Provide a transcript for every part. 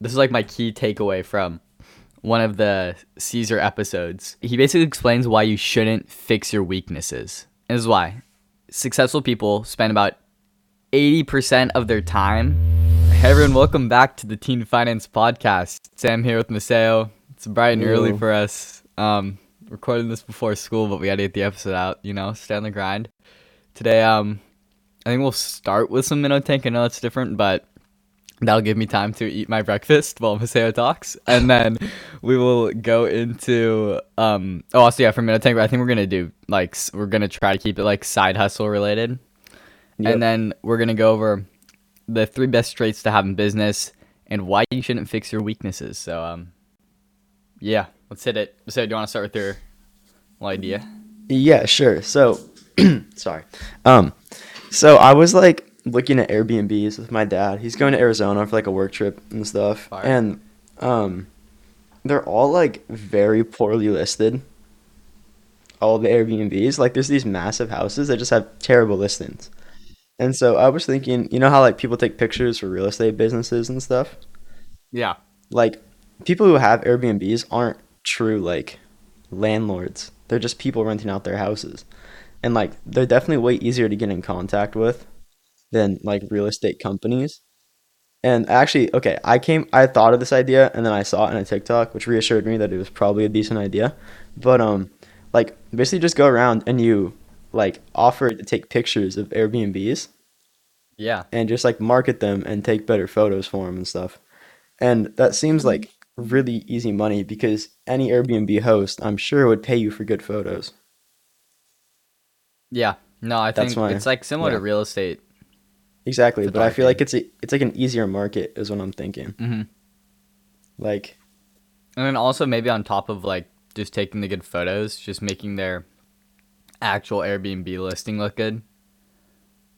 this is like my key takeaway from one of the Caesar episodes. He basically explains why you shouldn't fix your weaknesses. And this is why. Successful people spend about 80% of their time. Hey everyone, welcome back to the Teen Finance Podcast. Sam here with Maseo. It's bright and early for us. Um, recording this before school, but we had to get the episode out, you know, stay on the grind. Today, um, I think we'll start with some minnow tank. I know it's different, but that'll give me time to eat my breakfast while Maseo talks, and then we will go into um. Oh, also yeah, for minnow tank, I think we're gonna do like we're gonna try to keep it like side hustle related, Yep. and then we're gonna go over the three best traits to have in business and why you shouldn't fix your weaknesses. So um, yeah, let's hit it. So do you want to start with your idea? Yeah, sure. So, sorry. Um, so I was like looking at Airbnbs with my dad. He's going to Arizona for like a work trip and stuff, Fire. and um, they're all like very poorly listed. All the Airbnbs, like there's these massive houses that just have terrible listings. And so I was thinking, you know how like people take pictures for real estate businesses and stuff? Yeah. like people who have Airbnbs aren't true like landlords. They're just people renting out their houses. And like they're definitely way easier to get in contact with than like real estate companies. And actually, okay, I came I thought of this idea and then I saw it on a TikTok which reassured me that it was probably a decent idea. But um like basically just go around and you like offer to take pictures of Airbnbs Yeah. and just like market them and take better photos for them and stuff. And that seems like really easy money because any Airbnb host, I'm sure, would pay you for good photos. Yeah. No, I That's think why- it's like similar to real estate. Exactly, but I feel like it's a it's like an easier market is what I'm thinking. hmm Like And then also maybe on top of like just taking the good photos, just making their actual Airbnb listing look good,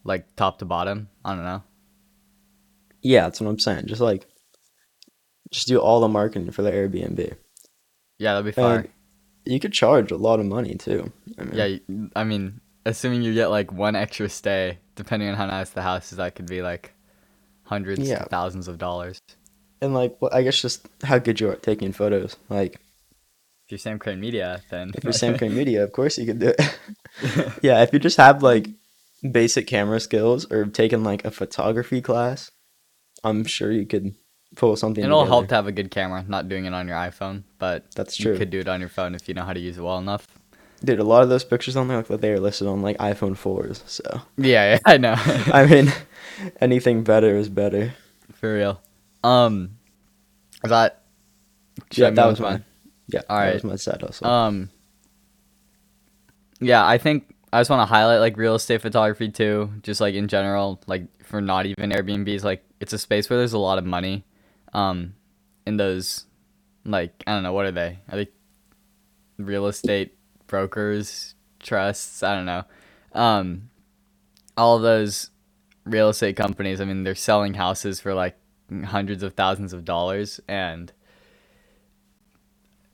like top to bottom. I don't know. yeah, that's what I'm saying. Just like just do all the marketing for the Airbnb. Yeah, that'd be fire. And you could charge a lot of money too. I mean, yeah, I mean, assuming you get like one extra stay, depending on how nice the house is, that could be like hundreds Yeah. to thousands of dollars. and like well, I guess just how good you are at taking photos. Like If you're Sam Crane Media, then If you're Sam Crane Media, of course you could do it. yeah, if you just have like basic camera skills or taken like a photography class, I'm sure you could pull something. It'll help to have a good camera, not doing it on your iPhone, but That's true. you could do it on your phone if you know how to use it well enough. Dude, a lot of those pictures on there look like they are listed on like iPhone fours. So Yeah, yeah I know. I mean, anything better is better. For real. Um, that? Yeah, that was mine. Yeah, All that was my side hustle. Um. Yeah, I think I just want to highlight like real estate photography too, just like in general, like for not even Airbnbs, like it's a space where there's a lot of money, um, in those, like I don't know what are they? Are they real estate brokers, trusts? I don't know. Um, all those real estate companies. I mean, they're selling houses for like hundreds of thousands of dollars, and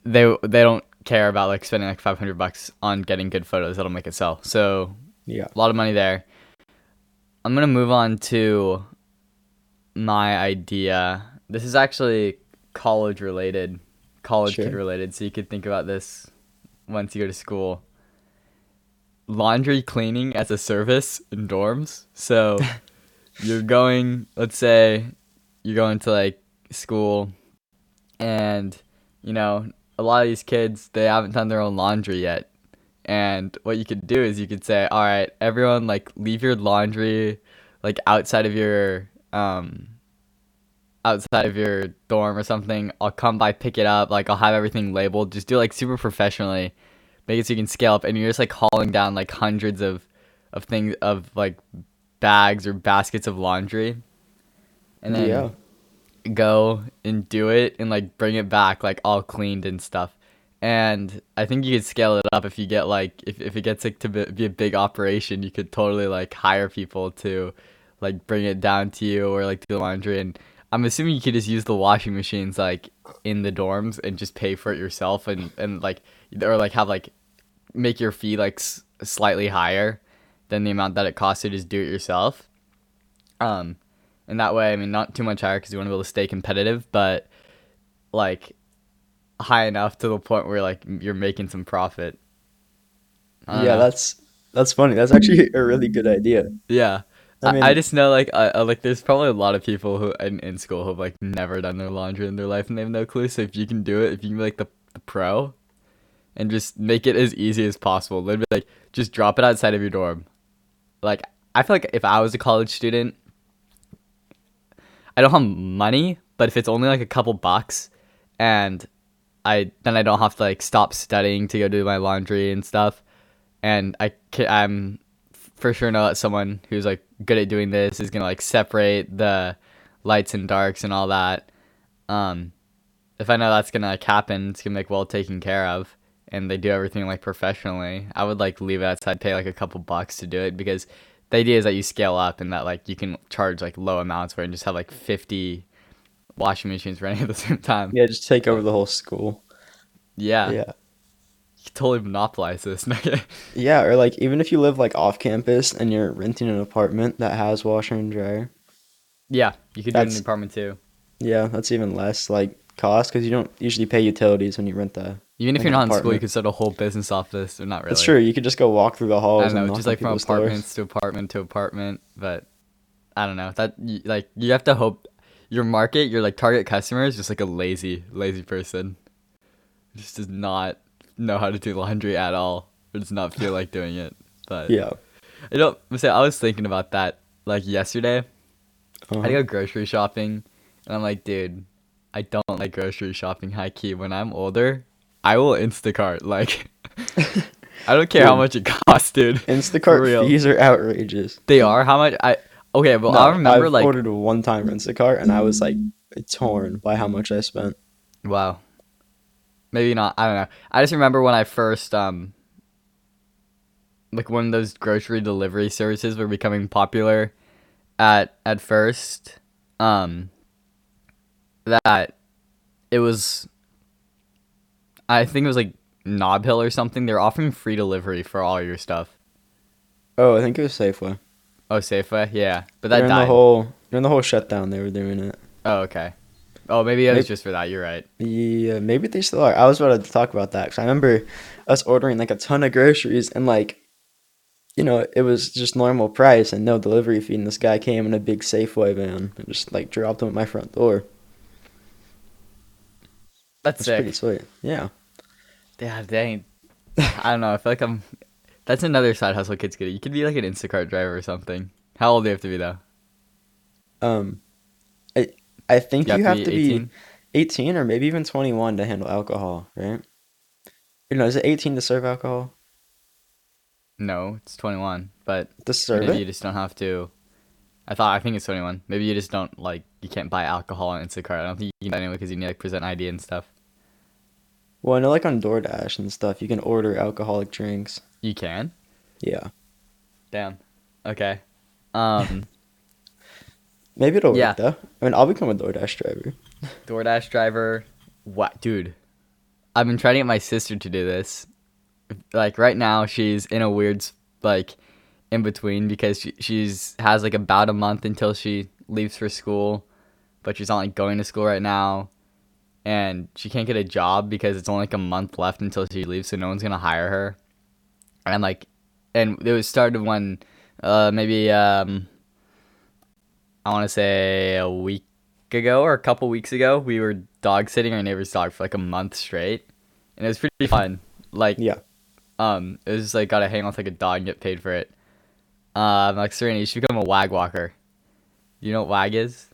they they don't care about like spending like 500 bucks on getting good photos that'll make it sell. So yeah. a lot of money there. I'm gonna move on to my idea. This is actually college related, college kid related. So you could think about this once you go to school. Laundry cleaning as a service in dorms. So you're going, let's say, you're going to like school, and you know a lot of these kids they haven't done their own laundry yet. And what you could do is you could say, all right, everyone, like, leave your laundry, like, outside of your, um, outside of your dorm or something. I'll come by, pick it up. Like, I'll have everything labeled. Just do it, like, super professionally. Make it so you can scale up. And you're just, like, hauling down, like, hundreds of, of things, of, like, bags or baskets of laundry. And then yeah. go and do it and like bring it back like all cleaned and stuff and i think you could scale it up if you get like if, if it gets like to be be a big operation you could totally like hire people to like bring it down to you or like do the laundry and i'm assuming you could just use the washing machines like in the dorms and just pay for it yourself and and like or like have like make your fee like s- slightly higher than the amount that it costs to just do it yourself um and that way, I mean, not too much higher because you want to be able to stay competitive, but like high enough to the point where like you're making some profit. Yeah, know. that's that's funny. That's actually a really good idea. yeah. I mean- I just know like I, I like there's probably a lot of people who in, in school who've like never done their laundry in their life and they have no clue. So if you can do it, if you can be like the, the pro, and just make it as easy as possible, literally like just drop it outside of your dorm. Like I feel like if I was a college student, I don't have money, but if it's only like a couple bucks, and I then I don't have to like stop studying to go do my laundry and stuff, and I can, I'm for sure know that someone who's like good at doing this is gonna like separate the lights and darks and all that. Um, if I know that's gonna like happen, it's gonna be like well taken care of, and they do everything like professionally. I would like leave it outside, pay like a couple bucks to do it because the idea is that you scale up and that like you can charge like low amounts for it and just have like fifty washing machines running at the same time. Yeah, just take over the whole school. Yeah, Yeah. totally monopolize this. Yeah, or like even if you live like off campus and you're renting an apartment that has washer and dryer. yeah, you could do it in the apartment too. Yeah, that's even less like cost because you don't usually pay utilities when you rent the. Even if you're an not in school, you apartment. could start a whole business office, or not really. That's true. You could just go walk through the halls. I don't know, knock just like from doors. to apartment to apartment, but I don't know. That like you have to hope your market, your like target customer is just like a lazy, lazy person. Just does not know how to do laundry at all, or does not feel like doing it. But Yeah. I don't say I was thinking about that like yesterday. I Uh-huh. to go grocery shopping, and I'm like, dude, I don't like grocery shopping high key. When I'm older, I will Instacart. Like, I don't care how much it costs, dude. Instacart real. fees are outrageous. They are how much I. Okay, well No, I remember like I've like ordered one time Instacart and I was like torn by how much I spent. wow, maybe not. I don't know. I just remember when I first um. Like when those grocery delivery services were becoming popular, at at first, um. That, it was. I think it was like Nob Hill or something. They're offering free delivery for all your stuff. Oh, I think it was Safeway. Oh, Safeway, yeah, but that during died. the whole during the whole shutdown, they were doing it. oh, okay. Oh, maybe it was just for that. You're right. Yeah, maybe they still are. I was about to talk about that because I remember us ordering like a ton of groceries and like, you know, it was just normal price and no delivery fee. And this guy came in a big Safeway van and just like dropped them at my front door. That's That's pretty sweet. Yeah. Yeah, dang. I don't know. I feel like I'm. That's another side hustle kids get. You could be like an Instacart driver or something. How old do you have to be though? Um, I think you, have to be 18? 18 or maybe even 21 to handle alcohol, right? You know, is it 18 to serve alcohol? No, it's 21. But To serve maybe it? you just don't have to. I thought I think it's 21. Maybe you just don't like. You can't buy alcohol on Instacart. I don't think you can anyway because you need like present ID and stuff. Well, I know like on DoorDash and stuff, you can order alcoholic drinks. You can. Yeah. Damn. Okay. Um, Maybe it'll Yeah. work though. I mean, I'll become a DoorDash driver. DoorDash driver. What, dude? I've been trying to get my sister to do this. Like right now, she's in a weird like in between because she she's has like about a month until she leaves for school, but she's not like going to school right now, and she can't get a job because it's only like a month left until she leaves, so no one's gonna hire her. And like, and it was started when, uh, maybe um, I want to say a week ago or a couple weeks ago, we were dog sitting our neighbor's dog for like a month straight, and it was pretty fun. Like, Yeah. um, it was just like gotta hang out with like a dog and get paid for it. Um, like Serena, you should become a wag walker. You know what wag is?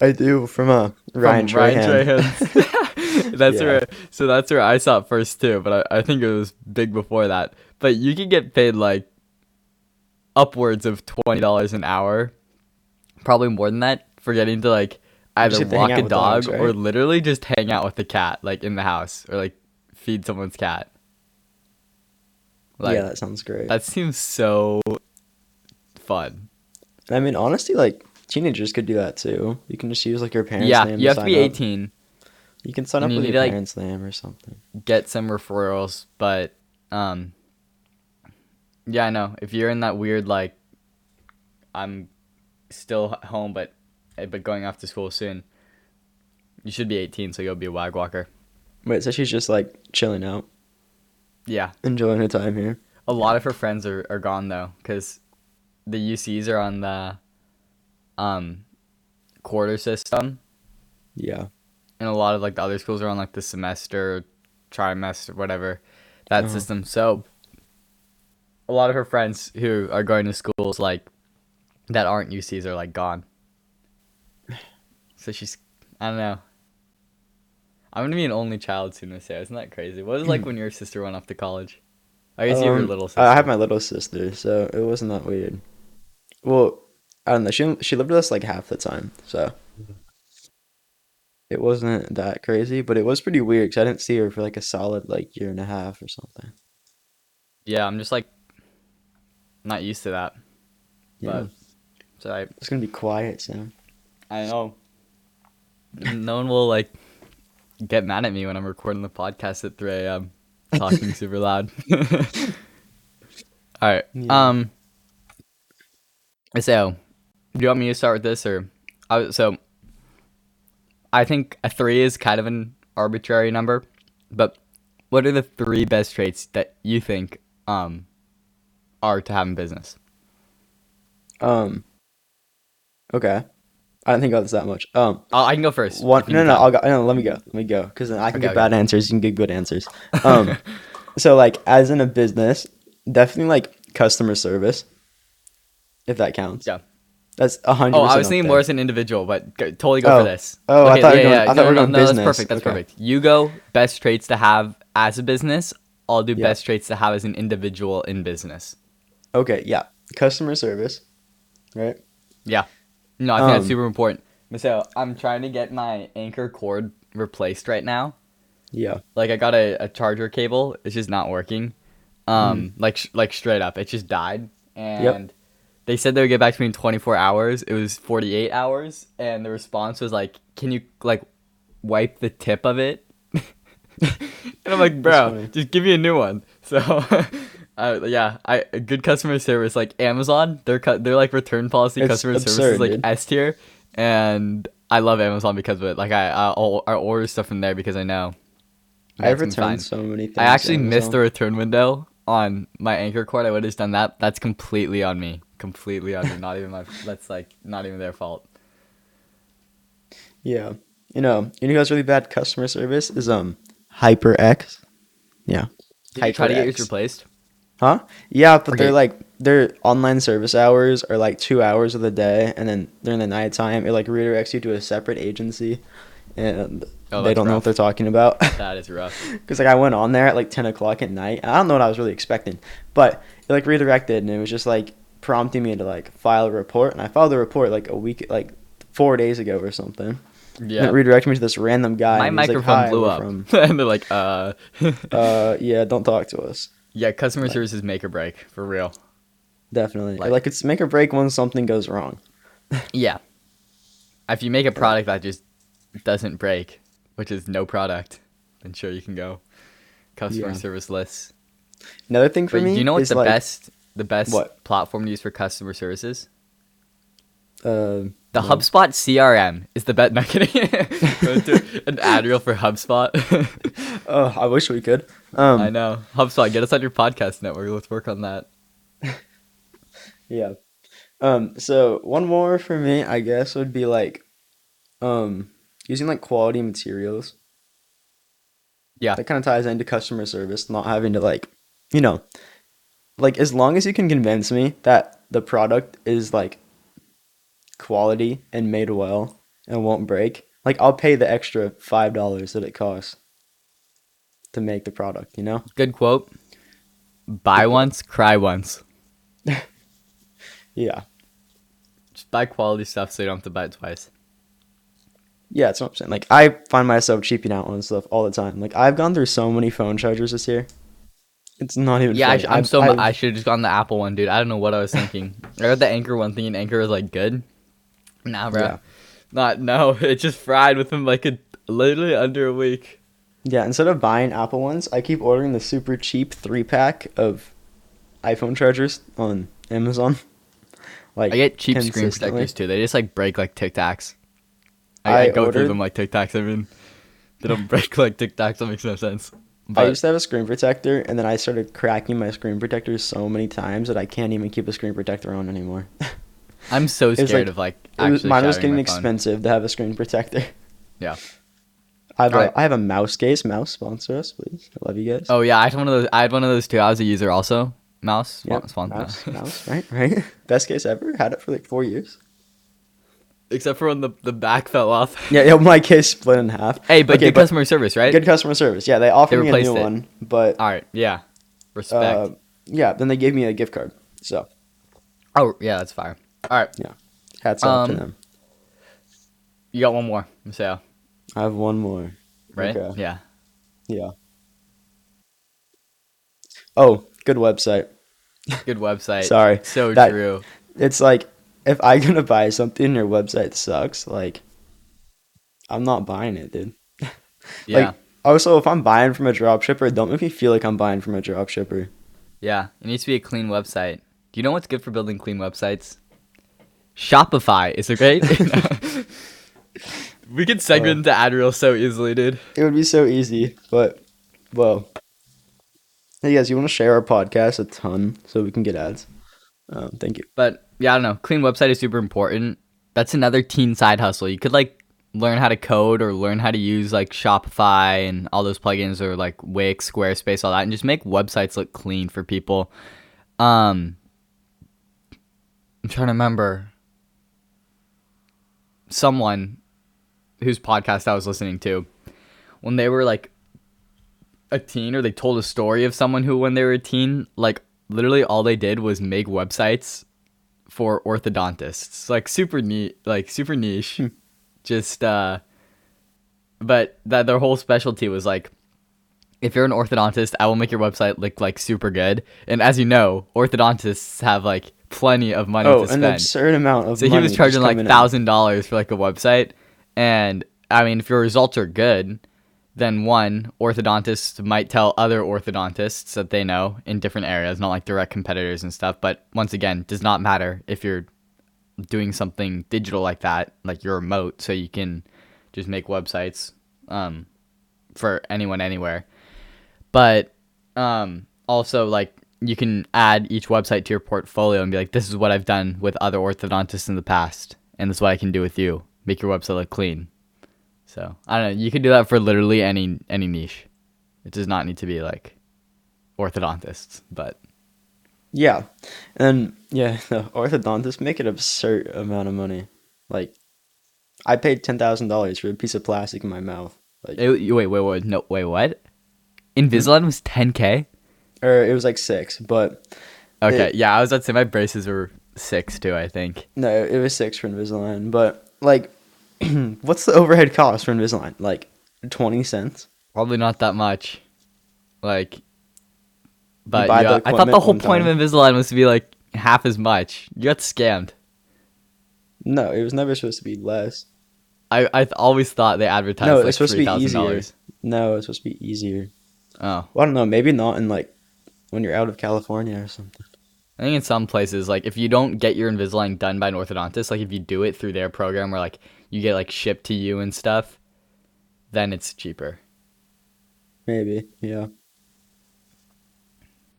I do from uh, Ryan From Trahan. That's Yeah. where. So that's where I saw it first too, but I, I think it was big before that. But you can get paid like upwards of twenty dollars an hour, probably more than that, for getting to like either walk a dog dogs, or literally just hang out with the cat, like in the house, or like feed someone's cat. Like yeah, that sounds great. that seems so fun. I mean, honestly, like teenagers could do that too. You can just use like your parents' yeah, name. you have to be up. eighteen. You can sign and up you with your to, like- parents' name or something. get some referrals, but um yeah, I know. If you're in that weird like I'm still home but eh, but going off to school soon. You should be 18, so you'll be a wag walker. Wait, so she's just like chilling out, Yeah, enjoying her time here. a lot of her friends are, are gone though, because the UCs are on the um quarter system, Yeah. and a lot of like the other schools are on like the semester, trimester, whatever that Uh-huh. system. So a lot of her friends who are going to schools like that aren't UCs are like gone. So she's I don't know. I'm gonna be an only child soon this year. Isn't that crazy? What was it like when your sister went off to college? I guess you have your Um, little sister. I have my little sister, so it wasn't that weird. Well, I don't know. She she lived with us like half the time, so it wasn't that crazy. But it was pretty weird because I didn't see her for like a solid like year and a half or something. Yeah, I'm just like not used to that. Yeah, But so it's gonna be quiet soon. I know. no one will like get mad at me when I'm recording the podcast at 3 a.m. talking super loud. All right. Yeah. Um. So, do you want me to start with this or? I so. I think a three is kind of an arbitrary number, but what are the three best traits that you think um are to have in business? Um. Okay, I don't think about this that much. Um. i I can go first. One, no, no. I'll go. No, let me go. Let me go, because then I can Okay, get bad answers. You can get good answers. Um, so like as in a business, definitely like customer service, if that counts. Yeah. That's a hundred. Oh, I was thinking more as an individual, but go, totally go Oh. for this. Oh, I thought we were going- I thought we were going That's business. perfect. That's Okay. perfect. You go best traits to have as a business. I'll do Yeah. best traits to have as an individual in business. Okay, yeah, customer service, right? Yeah. No, I think that's Um, super important. So I'm trying to get my Anker cord replaced right now. Yeah, Like I got a, a charger cable. It's just not working. Um, like sh- like straight up, it just died. And they said they would get back to me in 24 hours. It was 48 hours, and the response was like, "Can you like wipe the tip of it?" and I'm like, "Bro, just give me a new one." So, uh, yeah, I good customer service like Amazon. Their cu- their like return policy It's customer service is like. S tier, and I love Amazon because of it. Like I I'll, I order stuff from there because I know. I've returned so many things. I actually missed the return window on my Anker cord. I would have just done that. That's completely on me. Completely on me. Not even my. That's like not even their fault. Yeah, you know, you know who has really bad customer service is um HyperX. Yeah. Did you try to get yours replaced? Huh? Yeah, but they're like their online service hours are like two hours of the day, and then during the nighttime it like redirects you to a separate agency, and Oh, they don't know what they're talking about. That is rough. Because like I went on there at like ten o'clock at night. I don't know what I was really expecting, but it like redirected, and it was just like prompting me to like file a report, and I filed the report like a week, like four days ago or something. And Yeah. it redirected me to this random guy. My and he's like, microphone blew up, From, and they're like, uh. uh, yeah, don't talk to us. Yeah, customer service is make or break for real. Definitely. Like- Like, it's make or break when something goes wrong. Yeah. If you make a product that just doesn't break, which is no product, then sure you can go customer Yeah. service lists. Another thing for But me, do you know what's the like, best the best What? platform to use for customer services? Uh, The no. HubSpot CRM is the best. Not kidding. Go to an ad reel for HubSpot. Oh, I wish we could. Um, I know HubSpot. Get us on your podcast network. Let's work on that. Yeah. Um, so one more for me, I guess, would be like, um, using like quality materials. Yeah. That kind of ties into customer service, not having to like, you know, like as long as you can convince me that the product is like quality and made well and won't break, like I'll pay the extra five dollars that it costs to make the product. You know. Good quote. Buy once, cry once. Yeah. Just buy quality stuff so you don't have to buy it twice. Yeah, that's what I'm saying. Like I find myself cheaping out on stuff all the time. Like I've gone through so many phone chargers this year. It's not even. Yeah, I, funny. sh- I'm I've- so. I've- I should have just gone the Apple one, dude. I don't know what I was thinking. I got the Anker one thing, and Anker was like good. Nah, bro. Yeah. Not no. It just fried within like a literally under a week. yeah. Instead of buying Apple ones, I keep ordering the super cheap three pack of iPhone chargers on Amazon. Like I get cheap screen protectors too. They just like break like Tic Tacs. I, I I go through them like Tic Tacs. I mean, they don't break like Tic Tacs. That makes no sense. I used to have a screen protector, and then I started cracking my screen protector so many times that I can't even keep a screen protector on anymore. I'm so scared like- of like It was, mine was getting my phone. expensive to have a screen protector. Yeah. I have, Alright. a, I have a Mous case. Mous sponsor us, please. I love you guys. Oh yeah, I had one of those. I had one of those too. I was a user also. Mous. Yep, Spon- spon- mouse, mouse, right, right. Best case ever. Had it for like four years. Except for when the, the back fell off. Yeah, yeah my case split in half. Hey, but Okay, good customer service, right? good customer service. Yeah, they offered They me a new it. one, but All right. Yeah. Respect. uh, yeah, then they gave me a gift card. So oh yeah, that's fire. All right. Yeah. Hats off to Um, them. You got one more, Maseo. I have one more. Right? Okay. Yeah. Yeah. Oh, good website. Good website. Sorry. So That- true. It's like if I'm gonna buy something, your website sucks. Like, I'm not buying it, dude. Yeah. Like, also, if I'm buying from a dropshipper, don't make me feel like I'm buying from a dropshipper. yeah. It needs to be a clean website. Do you know what's good for building clean websites? Shopify is it great? we could segue Oh. into ad reels so easily, dude. It would be so easy, but well. Hey guys, you want to share our podcast a ton so we can get ads? Um, thank you. But yeah, I don't know. Clean website is super important. That's another teen side hustle. You could like learn how to code or learn how to use like Shopify and all those plugins or like Wix, Squarespace, all that, and just make websites look clean for people. Um, I'm trying to remember someone whose podcast I was listening to when they were like a teen or they told a story of someone who when they were a teen like literally all they did was make websites for orthodontists. Like super neat like super niche. Just uh but that their whole specialty was like if you're an orthodontist i will make your website look like super good. And as you know orthodontists have like plenty of money Oh, to an spend absurd amount of money. so he was charging like thousand dollars for like a website, and I mean, if your results are good, then one orthodontist might tell other orthodontists that they know in different areas, not like direct competitors and stuff. But once again, does not matter if you're doing something digital like that, like you're remote, so you can just make websites um, for anyone anywhere. But um, also like you can add each website to your portfolio and be like, this is what I've done with other orthodontists in the past, and this is what I can do with you. Make your website look clean. So I don't know. You can do that for literally any any niche. It does not need to be like orthodontists, but Yeah, and yeah, the orthodontists make an absurd amount of money. Like, I paid ten thousand dollars for a piece of plastic in my mouth. Like, It- wait, wait, wait, no, wait, what? Invisalign was 10k. Or it was like six, but Okay, It- yeah, I was about to say my braces were six too. I think. no, it was six for Invisalign. But like, what's the overhead cost for Invisalign? Like twenty cents. Probably not that much. Like, but yeah, I thought the whole point of Invisalign was to be like half as much. You got scammed. No, it was never supposed to be less. I I th- always thought they advertised No, like it's supposed to be easier. dollars. No, it's supposed to be easier. Oh, Well, I don't know. Maybe not in like when you're out of California or something. I think in some places, like if you don't get your Invisalign done by an orthodontist, like if you do it through their program where like you get like shipped to you and stuff, then it's cheaper. Maybe, yeah,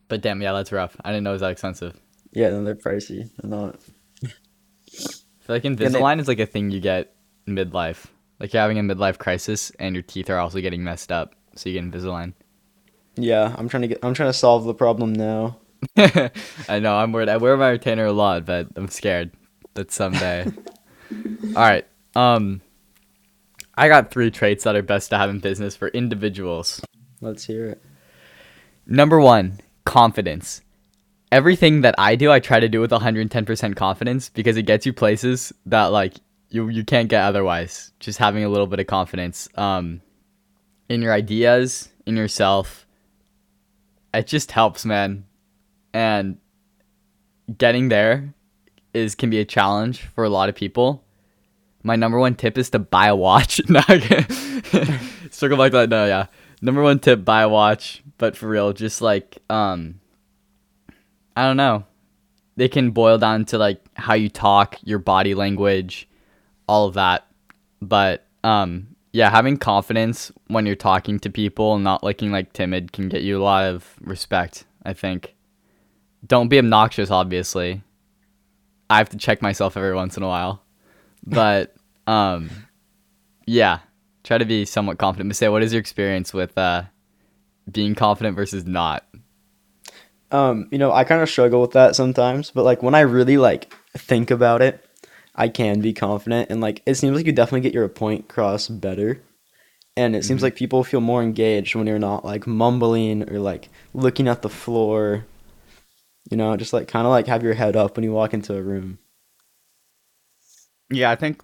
But damn, yeah, that's rough. I didn't know it was that expensive. yeah. Then they're pricey. They're not. I feel like they- Invisalign is like a thing you get midlife. Like you're having a midlife crisis and your teeth are also getting messed up, so you get Invisalign. Yeah, I'm trying to get. I'm trying to solve the problem now. I know I'm worried. I wear my retainer a lot, but I'm scared that someday. All right. Um, I got three traits that are best to have in business for individuals. Let's hear it. Number one, confidence. Everything that I do, I try to do with 110% confidence because it gets you places that like you you can't get otherwise. Just having a little bit of confidence um, in your ideas, in yourself. It just helps, man. And getting there is can be a challenge for a lot of people. My number one tip is to buy a watch. circle back to that. No, yeah. Number one tip: buy a watch. But for real, just like um, I don't know. They can boil down to like how you talk, your body language, all of that. But um, yeah, having confidence when you're talking to people and not looking like timid can get you a lot of respect, I think. Don't be obnoxious, obviously. I have to check myself every once in a while. But um, yeah, try to be somewhat confident. Say, what is your experience with uh, being confident versus not? Um, you know, I kind of struggle with that sometimes, but like when I really like think about it, I can be confident and like it seems like you definitely get your point across better. And it seems Mhm. like people feel more engaged when you're not like mumbling or like looking at the floor. You know, just like kind of like have your head up when you walk into a room. Yeah, I think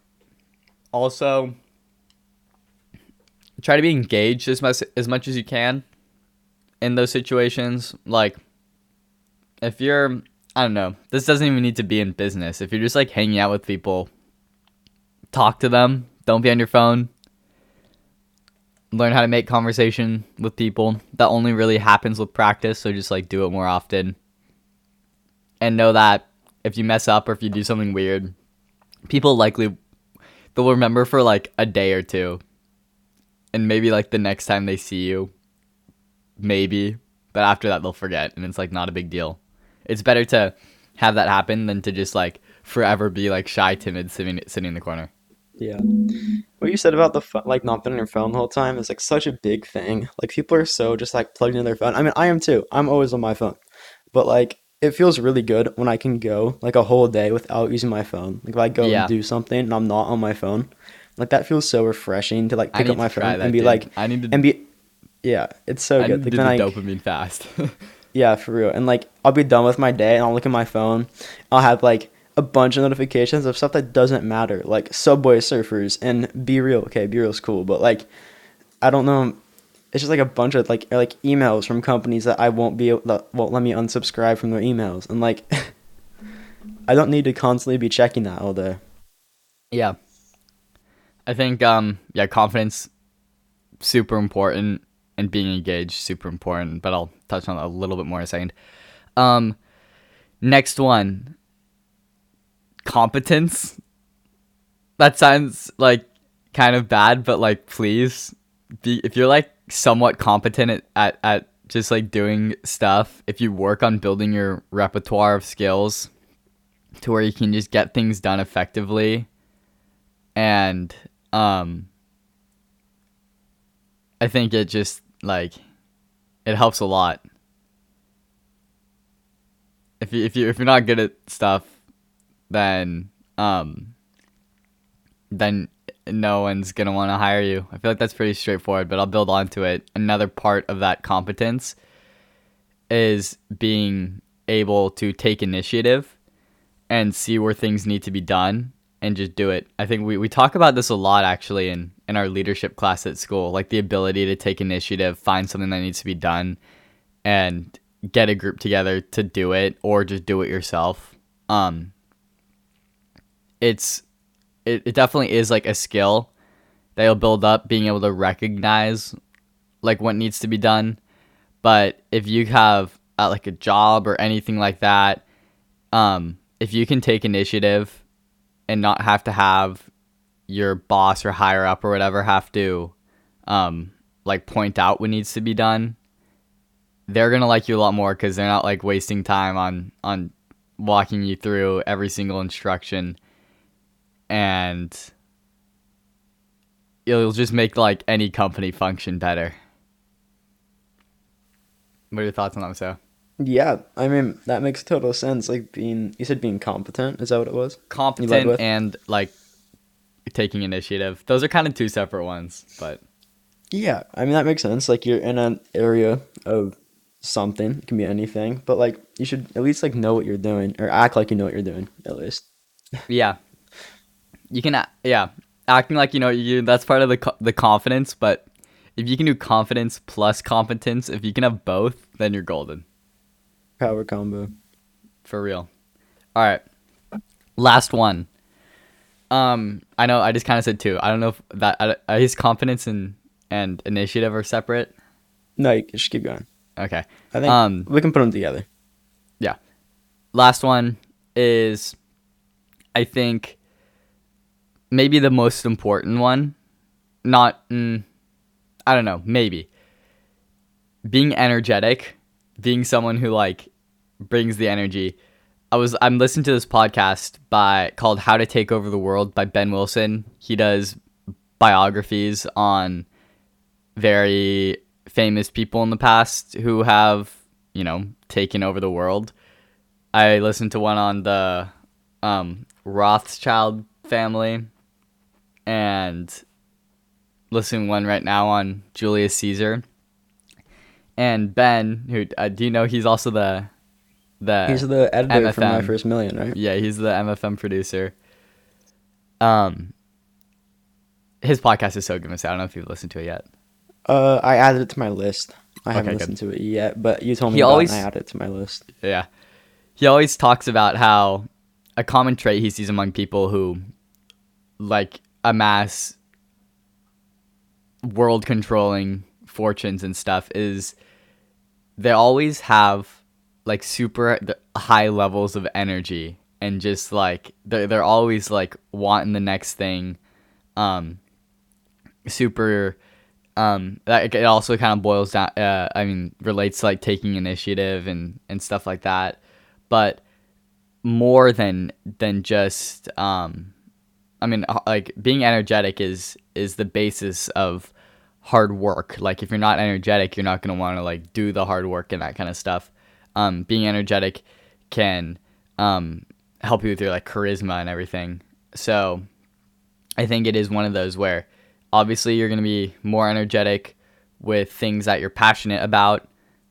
also try to be engaged as much as much as you can in those situations. Like if you're I don't know, this doesn't even need to be in business. If you're just like hanging out with people, talk to them. Don't be on your phone. Learn how to make conversation with people. That only really happens with practice, so just like do it more often. And know that if you mess up or if you do something weird, people likely they'll remember for like a day or two and maybe like the next time they see you maybe but after that they'll forget and it's like not a big deal it's better to have that happen than to just like forever be like shy timid sitting sitting in the corner Yeah. What you said about the pho- like not being on your phone the whole time is like such a big thing. Like people are so just like plugged into their phone. I mean, I am too. I'm always on my phone. But like it feels really good when I can go like a whole day without using my phone. Like if I go Yeah. and do something and I'm not on my phone, like that feels so refreshing to like pick up my phone that, and be dude. like I need to and be yeah, it's so I good. need to Like do the I dopamine fast yeah, for real. And like I'll be done with my day and I'll look at my phone. I'll have like a bunch of notifications of stuff that doesn't matter, like Subway Surfers and BeReal. Okay, BeReal's cool, but like I don't know. It's just like a bunch of like like emails from companies that I won't be that won't let me unsubscribe from their emails, and like I don't need to constantly be checking that all day. Yeah. I think um yeah, confidence super important and being engaged super important, but I'll touch on that a little bit more in a second. Um next one. Competence. That sounds like kind of bad, but like please be if you're like somewhat competent at, at, at just like doing stuff, if you work on building your repertoire of skills to where you can just get things done effectively and um I think it just like it helps a lot. If you if you if you're not good at stuff, then um then no one's gonna want to hire you. I feel like that's pretty straightforward, but I'll build onto it. Another part of that competence is being able to take initiative and see where things need to be done and just do it. I think we, we talk about this a lot actually in, in our leadership class at school, like the ability to take initiative, find something that needs to be done, and get a group together to do it or just do it yourself. Um it's it, it definitely is like a skill that you'll build up being able to recognize like what needs to be done. But if you have uh, like a job or anything like that, um, if you can take initiative and not have to have your boss or higher up or whatever have to um, like point out what needs to be done, they're gonna like you a lot more because they're not like wasting time on on walking you through every single instruction, and it'll just make like any company function better. What are your thoughts on that, so? Yeah, I mean that makes total sense. Like being, you said being competent. Is that what it was? competent and like taking initiative. Those are kind of two separate ones, but Yeah, I mean that makes sense. Like you're in an area of something, it can be anything, but like you should at least like know what you're doing or act like you know what you're doing at least. yeah, you can. Yeah, acting like you know you. That's part of the co- the confidence. But if you can do confidence plus competence, if you can have both, then you're golden Power combo. for real. All right, last one. Um, I know I just kind of said two. I don't know if that I guess confidence and and initiative are separate. No, you just keep going. Okay. I think Um, we can put them together. Yeah. Last one is I think maybe the most important one, not, mm, I don't know, maybe being energetic, being someone who like brings the energy. I was I'm listening to this podcast by called How to Take Over the World by Ben Wilson. He does biographies on very famous people in the past who have, you know, taken over the world. I listened to one on the um, Rothschild family and listening one right now on Julius Caesar. And Ben, who uh, do you know he's also the the He's the editor for My First Million, right? yeah, he's the MFM producer. Um, his podcast is so good, Miss. I don't know if you've listened to it yet. Uh, I added it to my list. I haven't Okay, good. listened to it yet, but you told me He about always- I added it to my list. Yeah. He always talks about how a common trait he sees among people who like amass world controlling fortunes and stuff is they always have like super high levels of energy and just like they're, they're always like wanting the next thing um super um that it also kind of boils down uh, i mean relates to like taking initiative and and stuff like that. But more than than just um i mean uh, like being energetic is is the basis of hard work. Like if you're not energetic you're not going to want to like do the hard work and that kind of stuff um being energetic can um help you with your like charisma and everything so I think it is one of those where obviously you're going to be more energetic with things that you're passionate about.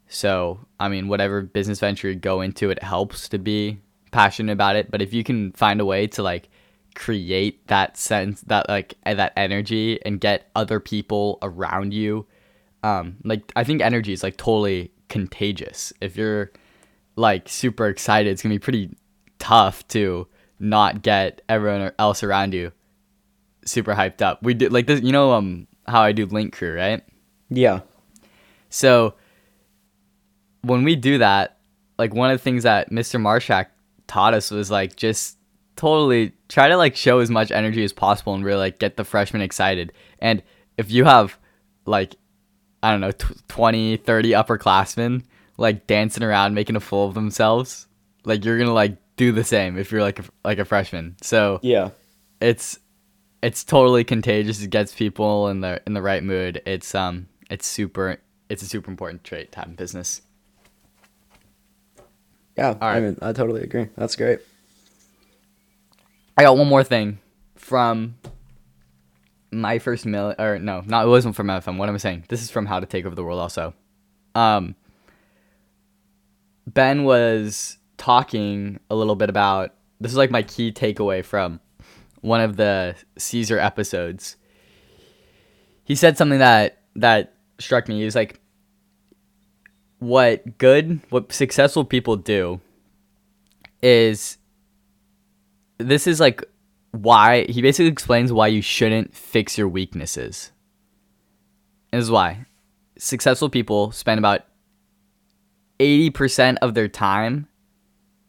So, I mean, whatever business venture you go into, it helps to be passionate about it. But if you can find a way to like create that sense, that like eh, that energy and get other people around you, um, like I think energy is like totally contagious. If you're like super excited, it's gonna be pretty tough to not get everyone else around you super hyped up. We did like this, you know, um, how I do Link Crew, right? Yeah. So when we do that, like one of the things that Mr. Marshak taught us was like just totally try to like show as much energy as possible and really like get the freshmen excited. And if you have like I don't know, tw 20, 30 upperclassmen like dancing around making a fool of themselves, like you're going to like do the same if you're like a, like a freshman. So Yeah. it's it's totally contagious. It gets people in the in the right mood. It's um it's super it's a super important trait to have in business. Yeah. I mean, I totally agree. That's great. I got one more thing from my first mill or no, not it wasn't from MFM. What am I saying? This is from How to Take Over the World also. Um Ben was talking a little bit about this is like my key takeaway from one of the Caesar episodes. He said something that that struck me. He was like what good what successful people do is this is like why he basically explains why you shouldn't fix your weaknesses. And this is why successful people spend about 80% of their time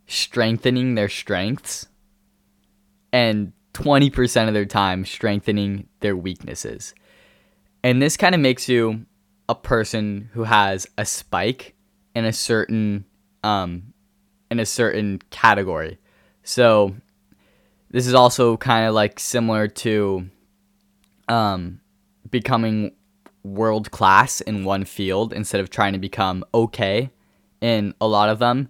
strengthening their strengths and 20% of their time strengthening their weaknesses. And this kind of makes you a person who has a spike in a certain um in a certain category. So this is also kind of like similar to um becoming world class in one field instead of trying to become okay in a lot of them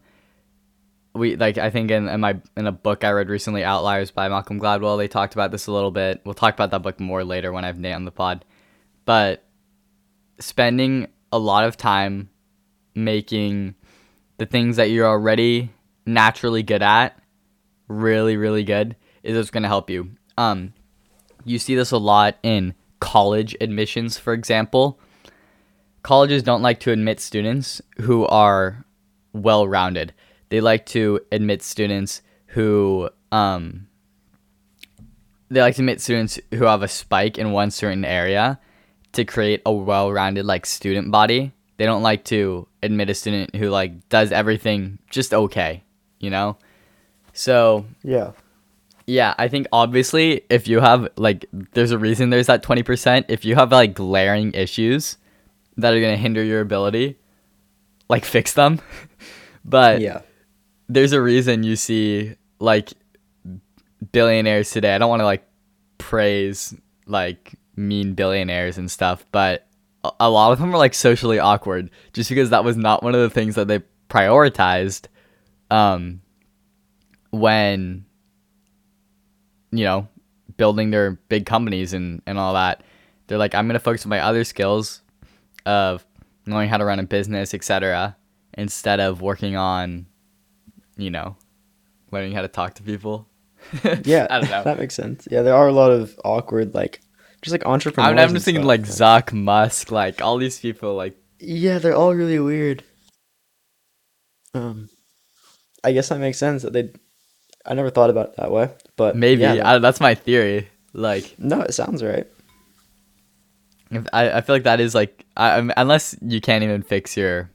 we like I think in, in my in a book I read recently, Outliers by Malcolm Gladwell, they talked about this a little bit. We'll talk about that book more later when I have Nate on the pod. But spending a lot of time making the things that you're already naturally good at really, really good is what's gonna help you. Um you see this a lot in college admissions, for example. Colleges don't like to admit students who are well rounded they like to admit students who um, they like to admit students who have a spike in one certain area to create a well-rounded like student body they don't like to admit a student who like does everything just okay you know so Yeah. Yeah, I think obviously if you have like there's a reason there's that 20%. If you have like glaring issues that are going to hinder your ability, like fix them. but Yeah. there's a reason you see like billionaires today. I don't want to like praise like mean billionaires and stuff, but a- a lot of them are like socially awkward just because that was not one of the things that they prioritized um when you know building their big companies and and all that. They're like I'm going to focus on my other skills of knowing how to run a business, etc., instead of working on you know, learning how to talk to people. Yeah, I don't know. that makes sense. Yeah, there are a lot of awkward, like, just like entrepreneurs. I'm, I'm just thinking stuff. like Zuck, Musk, like all these people. Like, Yeah, they're all really weird. Um, I guess that makes sense that they. I never thought about it that way, but maybe yeah, I, that's my theory. Like, no, it sounds right. if, I I feel like that is like, I, unless you can't even fix your,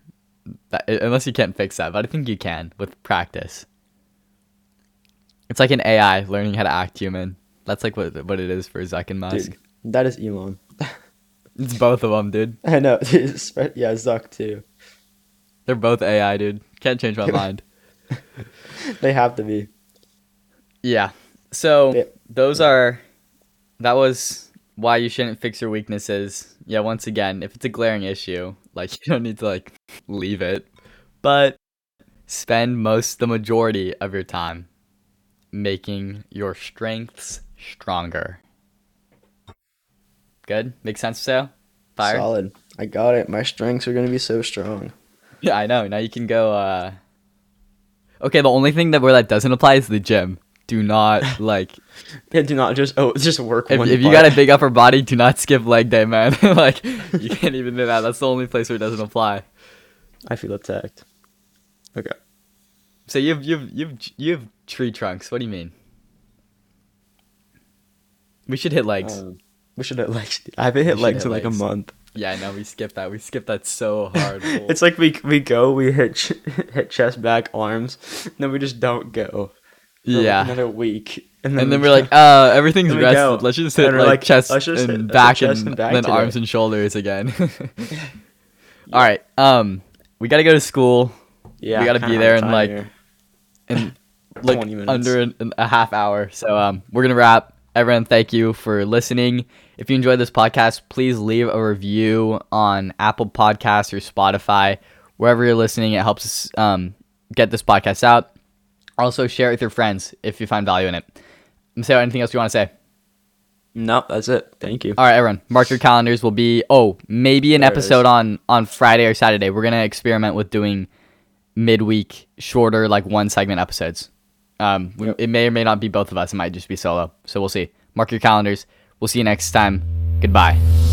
that, unless you can't fix that, but I think you can with practice. It's like an AI learning how to act human. That's like what what it is for Zuck and Musk. Dude, that is Elon. It's both of them, dude. I know. yeah, Zuck too. They're both AI, dude. Can't change my mind. They have to be. Yeah. So Yeah. those are that was why you shouldn't fix your weaknesses. Yeah, once again, if it's a glaring issue, like you don't need to like leave it, but spend most the majority of your time making your strengths stronger. Good? Makes sense, so? Fire? Solid. I got it. My strengths are gonna be so strong. Yeah, I know. Now you can go uh Okay, the only thing that where that doesn't apply is the gym. Do not like Yeah, do not just oh just work if, one. if you got a big upper body, do not skip leg day, man. like you can't even do that. That's the only place where it doesn't apply. I feel attacked. Okay. So you've you've you've you've tree trunks. What do you mean? We should hit legs. Um, we should hit legs. I haven't hit should legs hit in like a month. yeah, no. We skipped that. We skipped that so hard. It's like we we go, we hit ch- hit chest, back, arms, and then we just don't go. Yeah. another week, and And then we we're like, uh, everything's Then we rested. go. Let's just And hit like, like, chest and hit back chest and, and back then today. arms and shoulders again. All right. Um, we gotta go to school yeah, we gotta be there in, like, here. in like under an, an- a half hour. So um, we're gonna wrap. Everyone, thank you for listening. If you enjoyed this podcast, please leave a review on Apple Podcasts or Spotify, wherever you're listening. It helps us um, get this podcast out. Also, share it with your friends if you find value in it. Say anything else you want to say? Nope, that's it. Thank you. All right, everyone, mark your calendars. Will be oh maybe an There episode on on Friday or Saturday. We're gonna experiment with doing midweek shorter like one segment episodes. Um, Yep. it may or may not be both of us. It might just be solo. So we'll see. Mark your calendars. We'll see you next time. Goodbye.